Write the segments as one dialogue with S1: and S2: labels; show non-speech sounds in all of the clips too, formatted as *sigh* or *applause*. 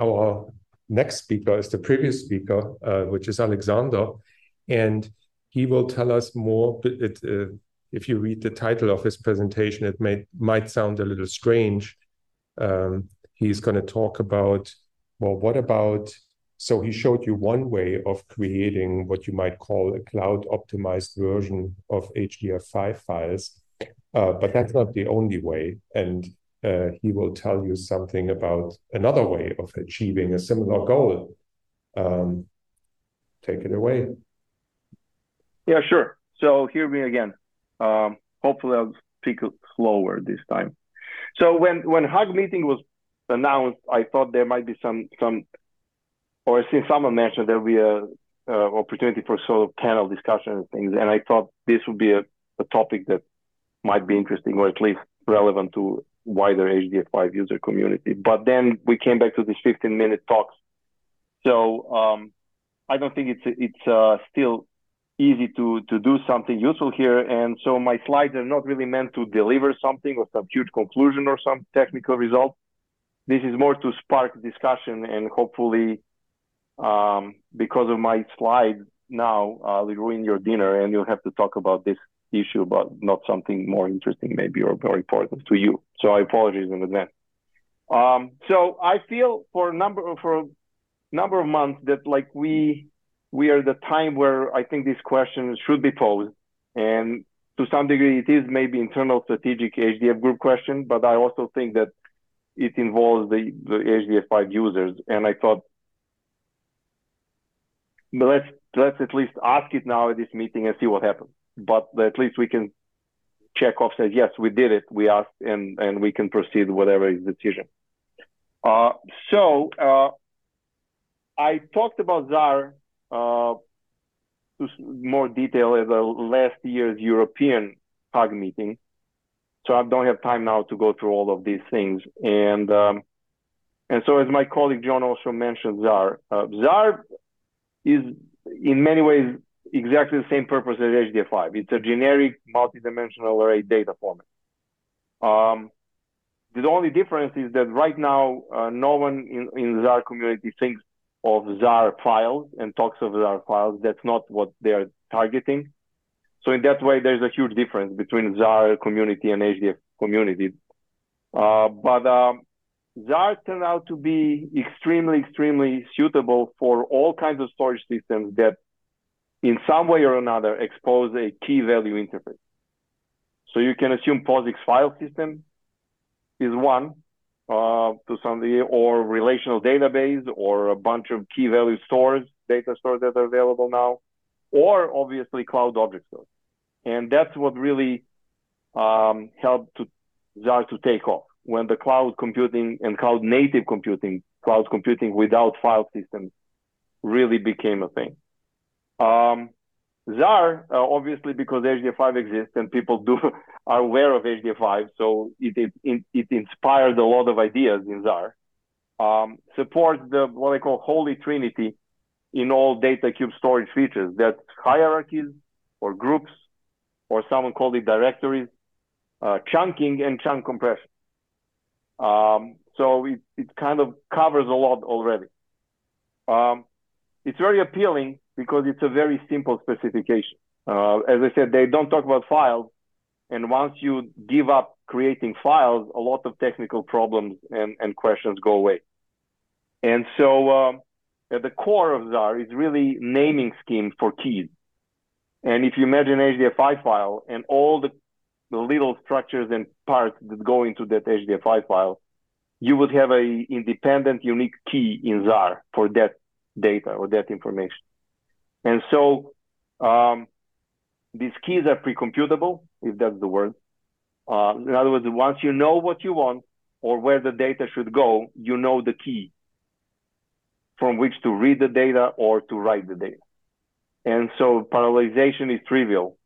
S1: our next speaker is the previous speaker, uh, which is Aleksandar, and he will tell us more. It, uh, if you read the title of his presentation, it may might sound a little strange. Um, he's going to talk about well, what about? So he showed you one way of creating what you might call a cloud optimized version of HDF5 files, uh, but that's not the only way. And uh, he will tell you something about another way of achieving a similar goal. Um, take it away.
S2: Yeah, sure. So hear me again. Um, hopefully, I'll speak slower this time. So when when Hug meeting was announced, I thought there might be some some, or since someone mentioned there'll be a opportunity for sort of panel discussion and things, and I thought this would be a, a topic that might be interesting or at least relevant to wider HDF5 user community. But then we came back to these 15 minute talks. So um, I don't think it's it's uh, still easy to to do something useful here. And so my slides are not really meant to deliver something or some huge conclusion or some technical result. This is more to spark discussion and hopefully, um, because of my slides now, uh, will ruin your dinner and you'll have to talk about this issue, but not something more interesting maybe or more important to you. So I apologize in advance. Um, so I feel for a number for a number of months that like we we are the time where I think these questions should be posed, and to some degree it is maybe internal strategic HDF group question, but I also think that it involves the, the HDF5 users, and I thought let's let's at least ask it now at this meeting and see what happens. But at least we can check off says yes we did it. We asked and and we can proceed whatever is decision. Uh, so uh, i talked about Zarr uh, more detail at the last year's european hug meeting. So i don't have time now to go through all of these things. And um, and so as my colleague john also mentioned Zarr uh, Zarr is in many ways exactly the same purpose as HDF5. It's a generic multi-dimensional array data format. Um, the only difference is that right now, uh, no one in, in Zarr community thinks of Zarr files and talks of Zarr files. That's not what they're targeting. So in that way, there's a huge difference between Zarr community and HDF community. Uh, but um, Zarr turned out to be extremely, extremely suitable for all kinds of storage systems that in some way or another expose a key value interface. So you can assume POSIX file system is one uh, to somebody, or relational database, or a bunch of key value stores, data stores that are available now, or obviously cloud object stores. And that's what really um, helped to to take off when the cloud computing and cloud native computing, cloud computing without file systems really became a thing. Um, Zarr, uh, obviously, because HDF5 exists and people do *laughs* are aware of HDF5, so it, it, it inspired a lot of ideas in Zarr. Um, supports the what I call holy trinity in all data cube storage features. That's hierarchies or groups, or someone called it directories, uh, chunking and chunk compression. Um, so it, it kind of covers a lot already. Um, it's very appealing because it's a very simple specification. Uh, as I said, they don't talk about files. And once you give up creating files, a lot of technical problems and, and questions go away. And so um, at the core of Zarr is really naming scheme for keys. And if you imagine HDF5 file and all the, the little structures and parts that go into that HDF5 file, you would have a independent, unique key in Zarr for that data or that information. And so um, these keys are pre-computable, if that's the word. Uh, in other words, once you know what you want or where the data should go, you know the key from which to read the data or to write the data. And so parallelization is trivial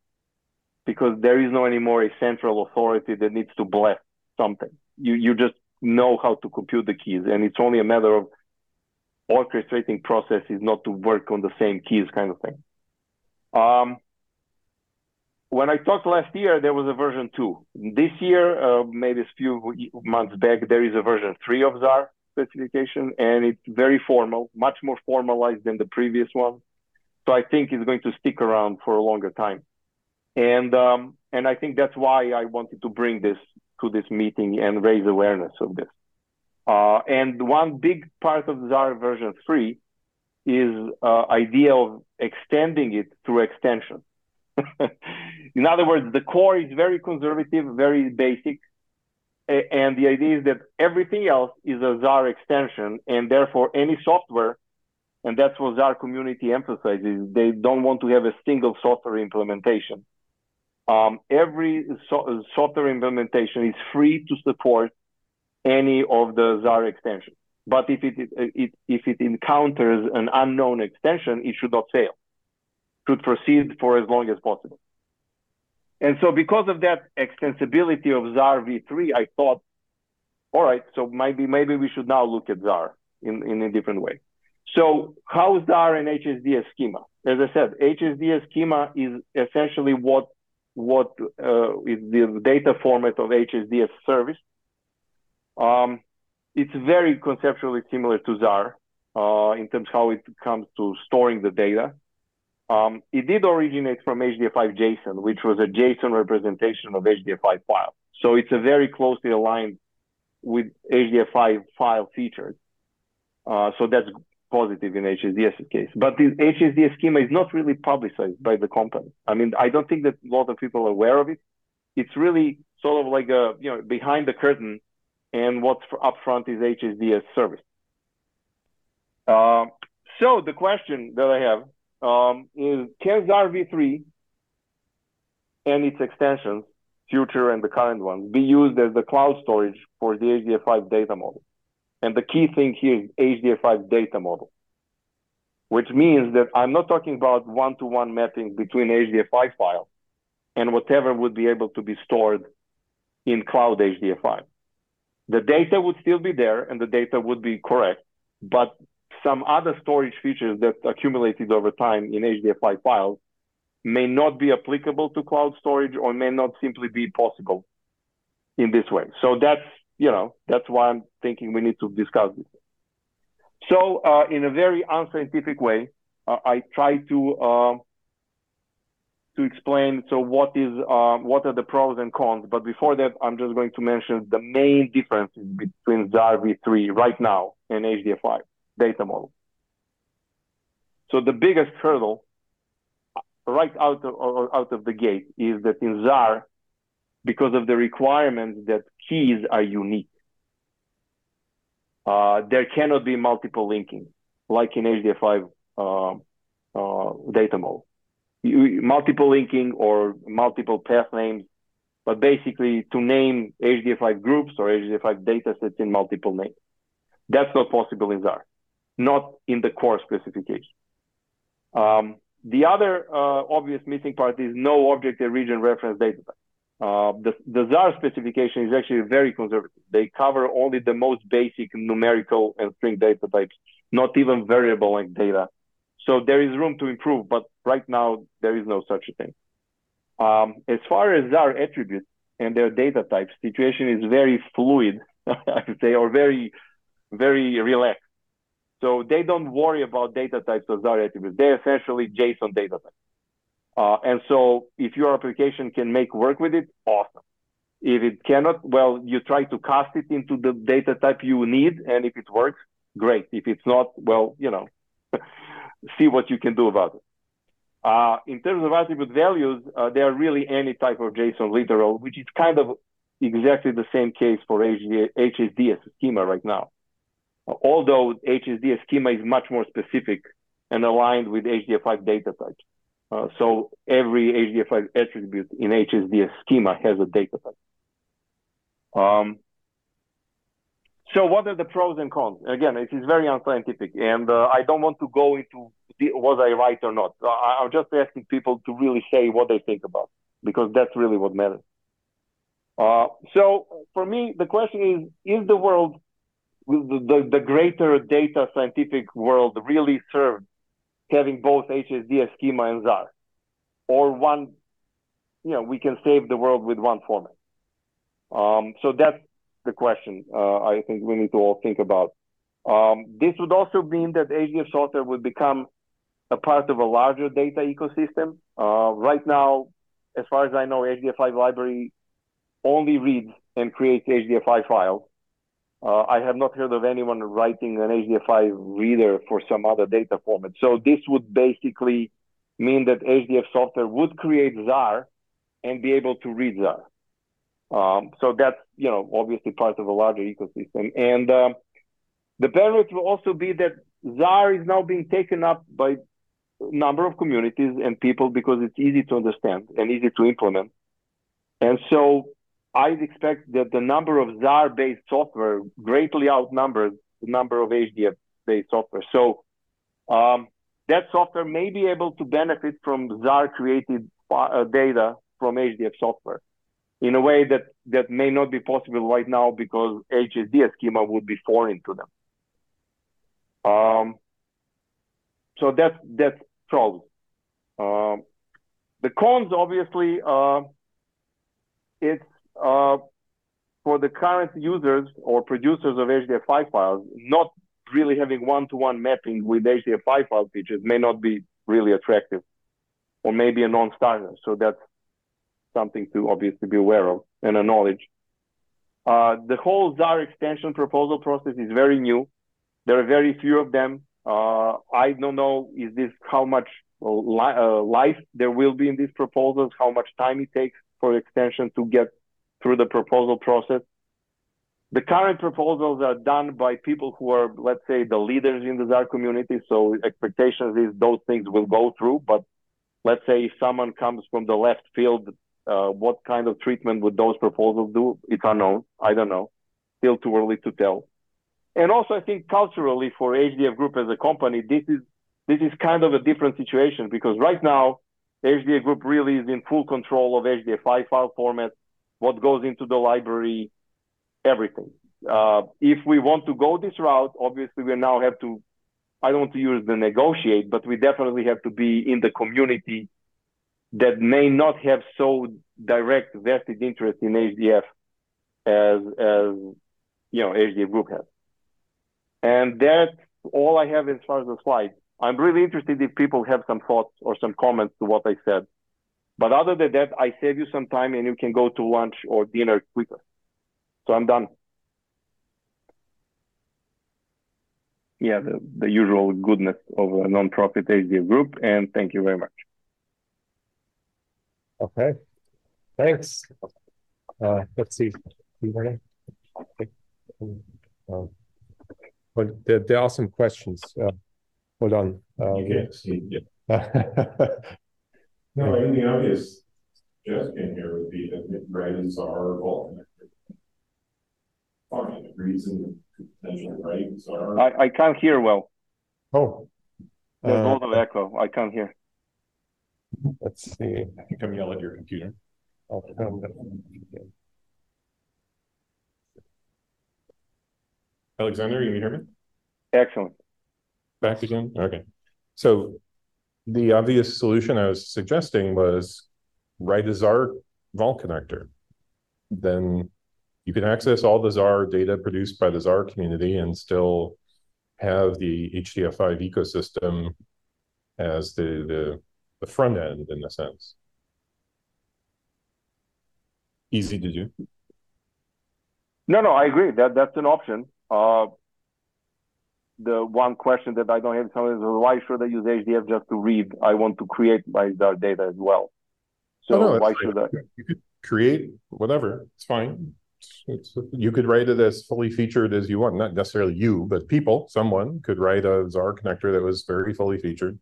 S2: because there is no anymore a central authority that needs to bless something. You, you just know how to compute the keys and it's only a matter of orchestrating processes not to work on the same keys kind of thing. Um, when I talked last year, there was a version two. This year, uh, maybe a few months back, there is a version three of Zarr. specification, and it's very formal, much more formalized than the previous one. So I think it's going to stick around for a longer time. And um, and I think that's why I wanted to bring this to this meeting and raise awareness of this. Uh, and one big part of Zarr version three is uh, idea of extending it through extension. *laughs* In other words, the core is very conservative, very basic, and the idea is that everything else is a Zarr extension, and therefore any software, and that's what Zarr community emphasizes, they don't want to have a single software implementation. Um, every so software implementation is free to support any of the Zarr extensions. But if it, it, if it encounters an unknown extension, it should not fail. Should proceed for as long as possible. And so because of that extensibility of Zarr v3, I thought, all right, so maybe maybe we should now look at Zarr in, in a different way. So how Zarr and HSDS schema? As I said, HSDS schema is essentially what what uh, is the data format of HSDS service. Um, it's very conceptually similar to Zarr uh, in terms of how it comes to storing the data. Um, it did originate from HDF5 JSON, which was a JSON representation of HDF5 file. So it's a very closely aligned with HDF5 file features. Uh, so that's positive in HSDS's case. But the HSDS schema is not really publicized by the company. I mean, I don't think that a lot of people are aware of it. It's really sort of like a, you know, behind the curtain and what's up front is HSDS service. Uh, so the question that I have um, is can Zarr v3 and its extensions, future and the current ones, be used as the cloud storage for the HDF5 data model? And the key thing here is HDF5 data model, which means that I'm not talking about one-to-one -one mapping between HDF5 files and whatever would be able to be stored in cloud HDF5. The data would still be there and the data would be correct, but some other storage features that accumulated over time in HDF5 files may not be applicable to cloud storage or may not simply be possible in this way. So that's, you know, that's why I'm thinking we need to discuss this. So uh, in a very unscientific way, uh, I try to uh, to explain so what is uh, what are the pros and cons. But before that, I'm just going to mention the main differences between Zarr v3 right now and HDF5 data model. So the biggest hurdle right out of, out of the gate is that in Zarr, because of the requirements that keys are unique, uh, there cannot be multiple linking like in HDF5 uh, uh, data model. Multiple linking or multiple path names, but basically to name HDF5 groups or HDF5 datasets in multiple names. That's not possible in Zarr not in the core specification. Um, the other uh, obvious missing part is no object and region reference data. Uh, the, the Zarr specification is actually very conservative. They cover only the most basic numerical and string data types, not even variable length data. So there is room to improve, but right now there is no such a thing. Um, as far as Zarr attributes and their data types, situation is very fluid, *laughs* I would say, or very, very relaxed. So they don't worry about data types or Zarr attributes. They're essentially JSON data types. Uh, and so if your application can make work with it, awesome. If it cannot, well, you try to cast it into the data type you need. And if it works, great. If it's not, well, you know, *laughs* see what you can do about it. Uh, in terms of attribute values, uh, they are really any type of JSON literal, which is kind of exactly the same case for HD, HSDS schema right now although HSDS schema is much more specific and aligned with HDF5 data types. Uh, so every HDF5 attribute in HSDS schema has a data type. Um, so what are the pros and cons? Again, it is very unscientific, and uh, I don't want to go into the, was I right or not. I, am just asking people to really say what they think about, because that's really what matters. Uh, so for me, the question is: Is the world the, the greater data scientific world really served having both HSDS schema and Zarr, or one, you know, we can save the world with one format. Um, so that's the question uh, I think we need to all think about. Um, this would also mean that HDF software would become a part of a larger data ecosystem. Uh, right now, as far as I know, HDF5 library only reads and creates HDF5 files. Uh, I have not heard of anyone writing an HDF5 reader for some other data format. So this would basically mean that HDF software would create Zarr and be able to read Zarr. Um, so that's you know obviously part of a larger ecosystem. And um, the benefit will also be that Zarr is now being taken up by a number of communities and people because it's easy to understand and easy to implement. And so I'd expect that the number of Zarr-based software greatly outnumbers the number of HDF-based software. So um, that software may be able to benefit from Zarr-created uh, data from HDF software in a way that, that may not be possible right now because HSD schema would be foreign to them. Um, so that's that's pros. Um, the cons, obviously, uh, it's uh, for the current users or producers of HDF5 files, not really having one-to-one mapping with HDF5 file features may not be really attractive, or maybe a non-starter. So that's something to obviously be aware of and acknowledge. Uh, the whole Zarr extension proposal process is very new. There are very few of them. Uh, I don't know is this how much li- uh, life there will be in these proposals, how much time it takes for extension to get through the proposal process. The current proposals are done by people who are, let's say, the leaders in the Zarr community. So expectations is those things will go through. But let's say if someone comes from the left field, uh, what kind of treatment would those proposals do? It's unknown. I don't know. Still too early to tell. And also, I think culturally for HDF Group as a company, this is this is kind of a different situation because right now, HDF Group really is in full control of HDF5 file format what goes into the library, everything. Uh, if we want to go this route, obviously we now have to, I don't want to use the negotiate, but we definitely have to be in the community that may not have so direct vested interest in HDF as, as you know, HDF group has. And that's all I have as far as the slide. I'm really interested if people have some thoughts or some comments to what I said. But other than that, I save you some time and you can go to lunch or dinner quicker. So I'm done. Yeah, the, the usual goodness of a nonprofit HDF group. And thank you very much.
S1: Okay. Thanks. Uh, let's see. You um, but there, there are some questions. Uh, hold on. Uh,
S3: you can't see. Yeah. *laughs* No, and the obvious suggestion here would be that writers are vol connector. Fine, it reads in potential writings are.
S2: I, I can't hear well.
S1: Oh.
S2: There's a lot of echo. I can't hear.
S1: Let's see.
S3: I can come yell at your computer.
S1: I'll come.
S3: Aleksandar, you hear me?
S2: Excellent.
S3: Back again? Okay. So the obvious solution I was suggesting was write a Zarr vol connector. Then you can access all the Zarr data produced by the Zarr community and still have the HDF5 ecosystem as the, the, the front end in a sense. Easy to do.
S2: No, no, I agree. That that's an option. Uh, the one question that I don't have some is why should I use HDF just to read? I want to create my data as well. So oh, no, why should I?
S3: You could create whatever. It's fine. It's, you could write it as fully featured as you want. Not necessarily you, but people, someone could write a Zarr connector that was very fully featured.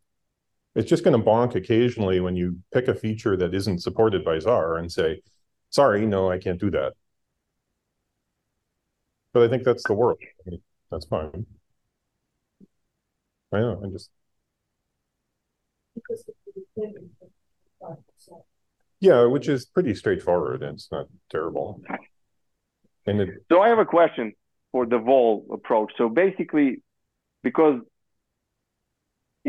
S3: It's just going to bonk occasionally when you pick a feature that isn't supported by Zarr and say, sorry, no, I can't do that. But I think that's the world. That's fine. I know. I just. Yeah, which is pretty straightforward. And it's not terrible.
S2: And it, so I have a question for the vol approach. So basically, because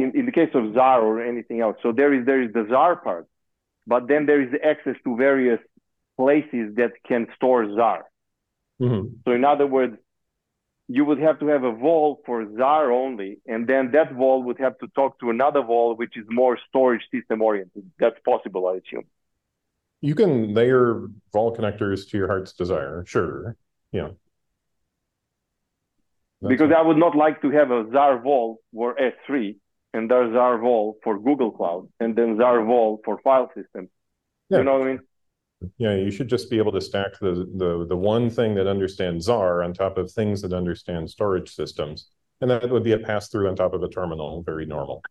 S2: in, in the case of Zarr or anything else, so there is there is the Zarr part, but then there is access to various places that can store Zarr. Mm-hmm. So in other words, you would have to have a vol for Zarr only, and then that vol would have to talk to another vol which is more storage system oriented. That's possible, I assume.
S3: You can layer vol connectors to your heart's desire, sure. Yeah. That's
S2: because
S3: fine.
S2: I would not like to have a Zarr vol for S3 and there's Zarr vol for Google Cloud and then Zarr vol for file system.
S3: Yeah.
S2: You know what I mean?
S3: Yeah, you should just be able to stack the the the one thing that understands Zarr on top of things that understand storage systems. And that would be a pass through on top of a terminal, very normal.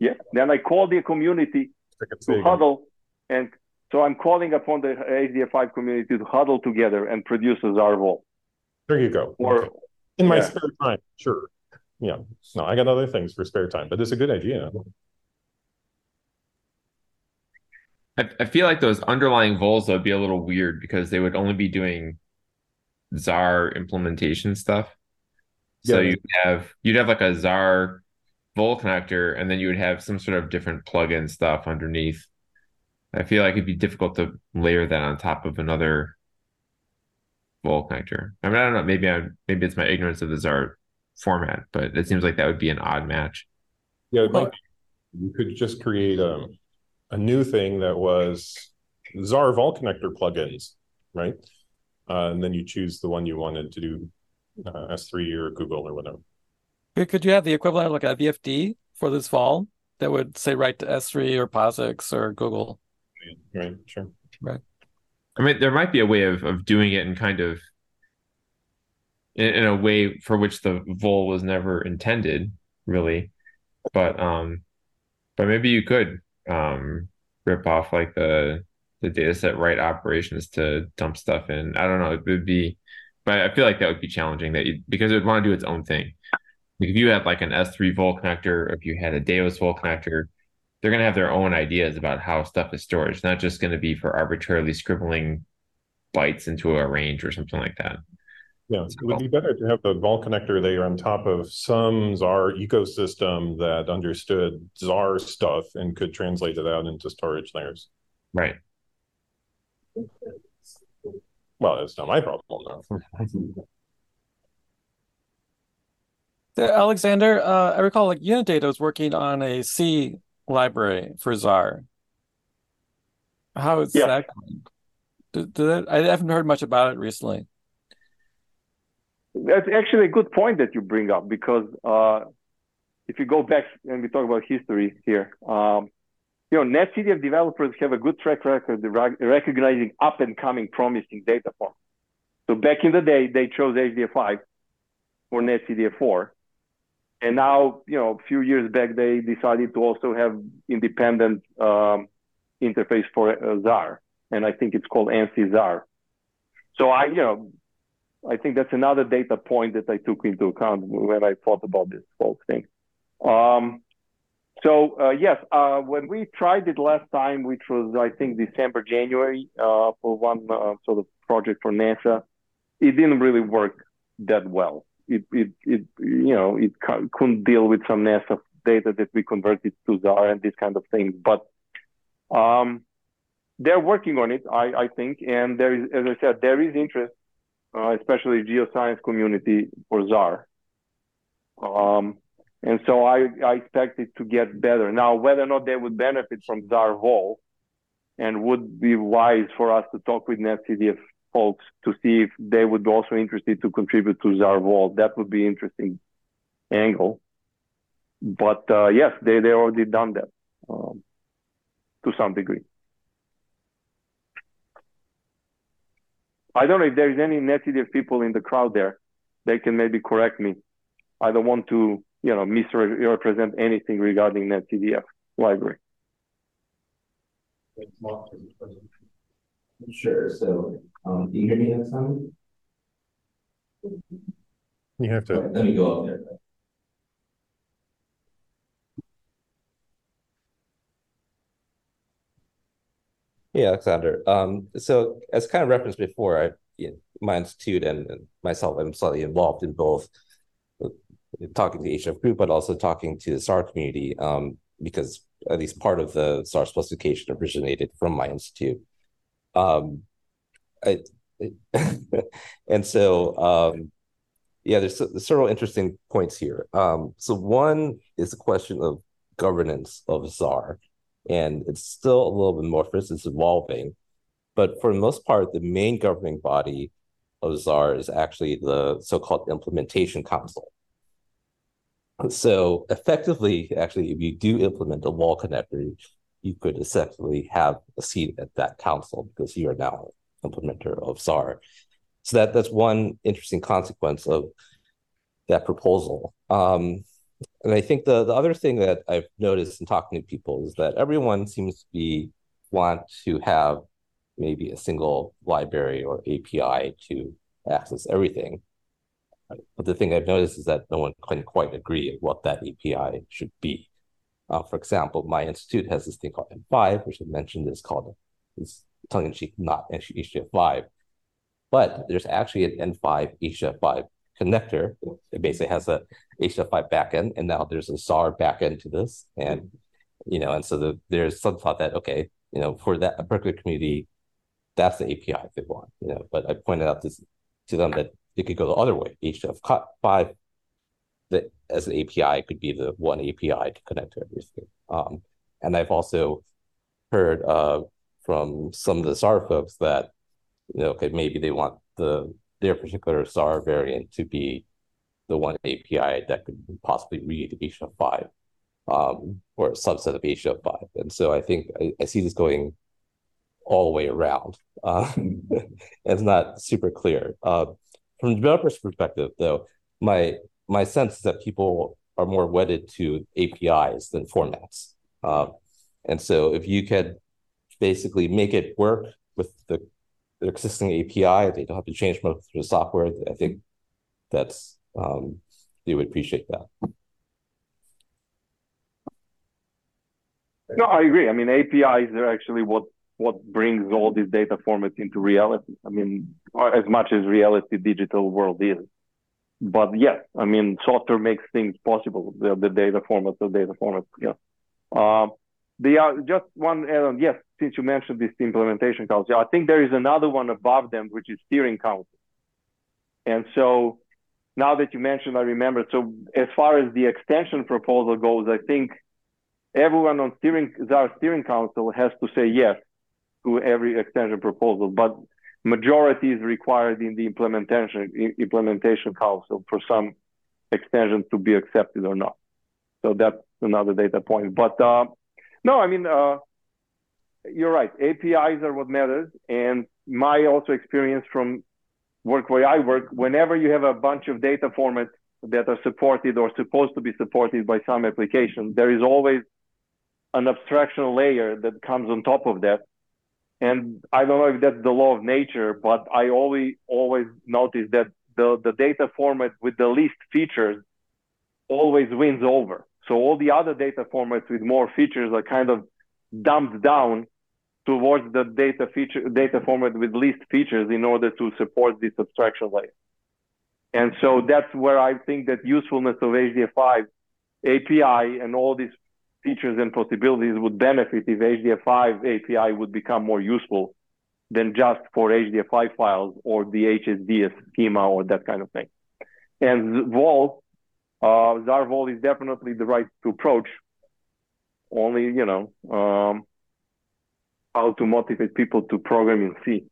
S2: Yeah. Then I call the community
S3: I could say
S2: to huddle and so I'm calling upon the HDF5 community to huddle together and produce a Zarr vol.
S3: There you go.
S2: Or
S3: Okay. In my
S2: yeah.
S3: spare time, sure. Yeah. No, I got other things for spare time, but it's a good idea.
S4: I, I feel like those underlying vols would be a little weird because they would only be doing Zarr implementation stuff. So
S3: Yeah.
S4: you'd have you'd have like a Zarr vol connector, and then you would have some sort of different plugin stuff underneath. I feel like it'd be difficult to layer that on top of another vol connector. I mean, I don't know. Maybe I'm maybe it's my ignorance of the Zarr format, but it seems like that would be an odd match.
S3: Yeah, it
S5: Well-
S3: You could just create a, a new thing that was Zarr vol connector plugins, right? Uh, and then you choose the one you wanted to do uh, S3 or Google or whatever.
S5: Could, could you have the equivalent of like a VFD for this vol that would say write to S3 or POSIX or Google?
S3: Right, sure. Right.
S4: I mean, there might be a way of of doing it in kind of in, in a way for which the vol was never intended, really. But um, but maybe you could um rip off like the the data set write operations to dump stuff in. I don't know. It would be, but I feel like that would be challenging that you because it would want to do its own thing. Like if you had like an S3 vol connector, if you had a DAOS vol connector, they're going to have their own ideas about how stuff is stored. It's not just going to be for arbitrarily scribbling bytes into a range or something like that.
S3: Yeah, it would be better to have the vol connector layer on top of some Zarr ecosystem that understood Zarr stuff and could translate it out into storage layers.
S4: Right.
S3: Well, it's not my problem though. *laughs*
S5: Aleksandar, uh, I recall like Unidata was working on a C library for Zarr. How is
S2: Yeah.
S5: that going? Did, did that, I haven't heard much about it recently.
S2: That's actually a good point that you bring up because uh, if you go back and we talk about history here, um, you know, NetCDF developers have a good track record of recognizing up and coming promising data forms. So back in the day, they chose HDF5 for NetCDF4. And now, you know, a few years back, they decided to also have independent um, interface for uh, Zarr. And I think it's called NCZarr. So I, you know, I think that's another data point that I took into account when I thought about this whole thing. Um, so uh, yes, uh, when we tried it last time, which was I think December, January, uh, for one uh, sort of project for NASA, it didn't really work that well. It, it, it you know, it cou- couldn't deal with some NASA data that we converted to Zarr and these kind of things. But um, they're working on it, I, I think, and there is, as I said, there is interest uh, especially geoscience community for Zarr. Um, and so I, I expect it to get better. Now, whether or not they would benefit from Zarr Vol and would be wise for us to talk with NetCDF folks to see if they would be also interested to contribute to Zarr Vol, that would be interesting angle. But uh, yes, they, they already done that um, to some degree. I don't know if there's any NetCDF people in the crowd there. They can maybe correct me. I don't want to, you know, misrepresent anything regarding NetCDF library.
S6: Sure, so, um, do you hear me next time?
S3: You have to,
S6: Let me go up there.
S7: Yeah, Aleksandar. Um, so as kind of referenced before, I, you know, my institute and, and myself, I'm slightly involved in both uh, talking to the HF group, but also talking to the Zarr community, um, because at least part of the Zarr specification originated from my institute. Um, I, *laughs* and so um, yeah, there's, there's, several interesting points here. Um, so one is the question of governance of Zarr, and it's still a little bit amorphous. It's evolving, but for the most part, the main governing body of Zarr is actually the so-called implementation council. So effectively, actually, if you do implement a vol connector, you could essentially have a seat at that council because you are now implementer of Zarr. So that that's one interesting consequence of that proposal. Um, and I think the, the other thing that I've noticed in talking to people is that everyone seems to be want to have maybe a single library or API to access everything. But the thing I've noticed is that no one can quite agree what that API should be. Uh, for example, my institute has this thing called N5, which I mentioned is called is tongue in cheek, not HDF5. But there's actually an N5 HDF5 connector. It basically has a HDF5 backend, and now there's a Zarr backend to this. And you know, and so the, there's some thought that okay, you know, for that particular community, that's the API they want. You know, but I pointed out this to them that it could go the other way. HDF5 that as an API could be the one API to connect to everything. Um, and I've also heard uh, from some of the Zarr folks that you know, okay, maybe they want the their particular Zarr variant to be the one API that could possibly read HDF5 um, or a subset of HDF5. And so I think I, I see this going all the way around. Uh, *laughs* it's not super clear. Uh, from the developer's perspective, though, my my sense is that people are more wedded to APIs than formats. Uh, and so if you could basically make it work with the, the existing API, they don't have to change much of the software. I think that's um, they would appreciate that.
S2: No, I agree. I mean, APIs are actually what what brings all these data formats into reality. I mean, as much as reality digital world is. But yes, I mean, software makes things possible. The, the data formats, the data formats. Yeah. Um, they are just one add-on. Yes, since you mentioned this implementation council, I think there is another one above them, which is steering council. And so now that you mentioned, I remember. So as far as the extension proposal goes, I think everyone on steering our steering council has to say yes to every extension proposal, but majority is required in the implementation implementation council for some extensions to be accepted or not. So that's another data point. But uh, no, I mean, uh, you're right. APIs are what matters. And my also experience from work where I work, whenever you have a bunch of data formats that are supported or supposed to be supported by some application, there is always an abstraction layer that comes on top of that and I don't know if that's the law of nature, but I always always notice that the, the data format with the least features always wins over. So all the other data formats with more features are kind of dumped down towards the data feature data format with least features in order to support this abstraction layer. And so that's where I think that usefulness of HDF5 API and all these features and possibilities would benefit if HDF5 API would become more useful than just for HDF5 files or the HSDS schema or that kind of thing. And Vol, uh, is definitely the right to approach. Only, you know, um, how to motivate people to program in C.